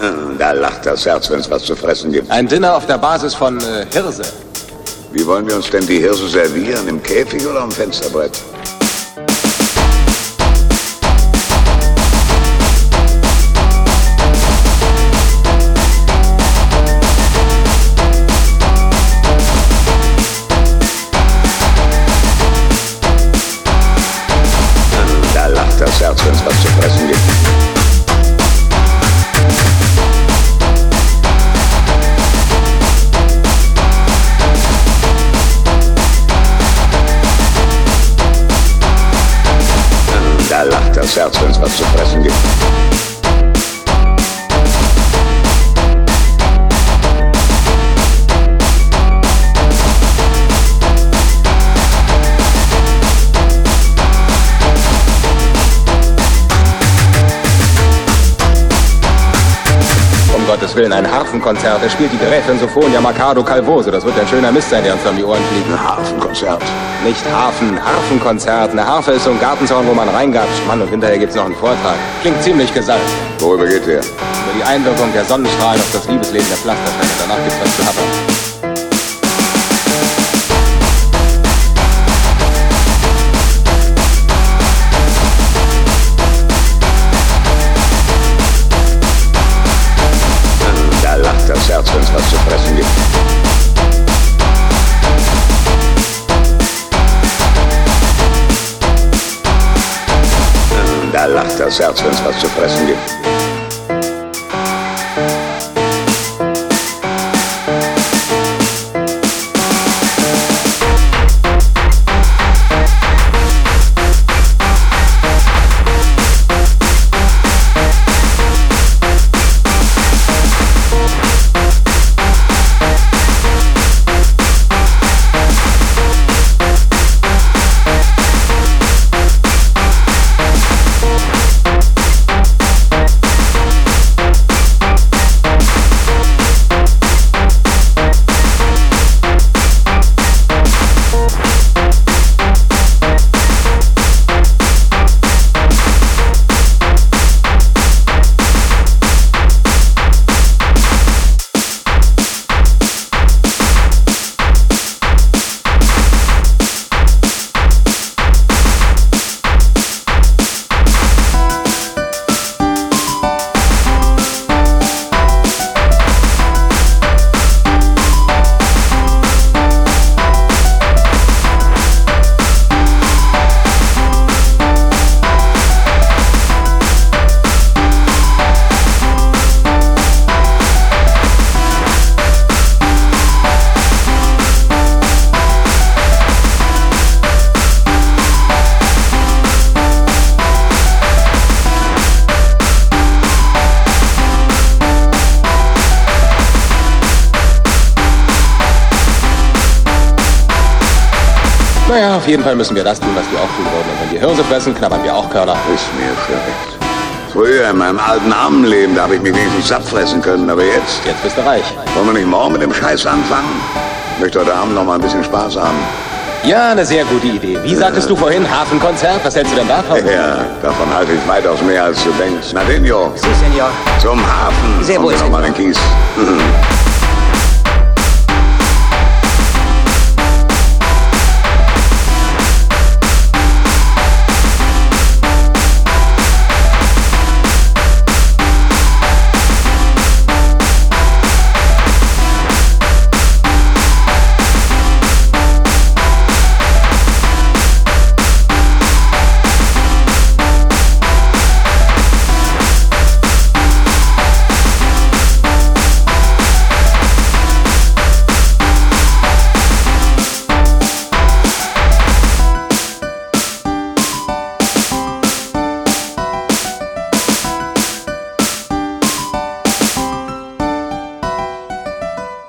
Hm, Da lacht das Herz, wenn es was zu fressen gibt. Ein Dinner auf der Basis von äh, Hirse. Wie wollen wir uns denn die Hirse servieren? Im Käfig oder am Fensterbrett? Hm, Da lacht das Herz, wenn es was zu fressen gibt. Da lacht das Herz, Gottes Willen, ein Harfenkonzert. Er spielt die Gräfin Sophonia Mercado Calvoso. Das wird ein schöner Mist sein, der uns um die Ohren fliegt. Ein Hafenkonzert. Nicht Hafen, Harfenkonzert. Eine Harfe ist so ein Gartenzaun, wo man reingatscht. Mann, und hinterher gibt's noch einen Vortrag. Klingt ziemlich gesalzt. Worüber geht der? Über die Einwirkung der Sonnenstrahlen auf das Liebesleben der Pflastersteine. Danach gibt's was zu happern. Das Herz, wenn es was zu fressen gibt. Naja, auf jeden Fall müssen wir das tun, was die auch tun würden. Und wenn die Hirse fressen, knabbern wir auch Körner. Ist mir schlecht. Früher in meinem alten Armenleben, da habe ich mich wenigstens satt fressen können, aber jetzt? Jetzt bist du reich. Wollen wir nicht morgen mit dem Scheiß anfangen? Ich möchte heute Abend noch mal ein bisschen Spaß haben. Ja, eine sehr gute Idee. Wie sagtest du vorhin, Hafenkonzert? Was hältst du denn davon? Ja, davon halte ich weitaus mehr, als du denkst. Na denn, Jo, Sí, señor. zum Hafen. Sehr wohl, noch mal Senor. den Kies.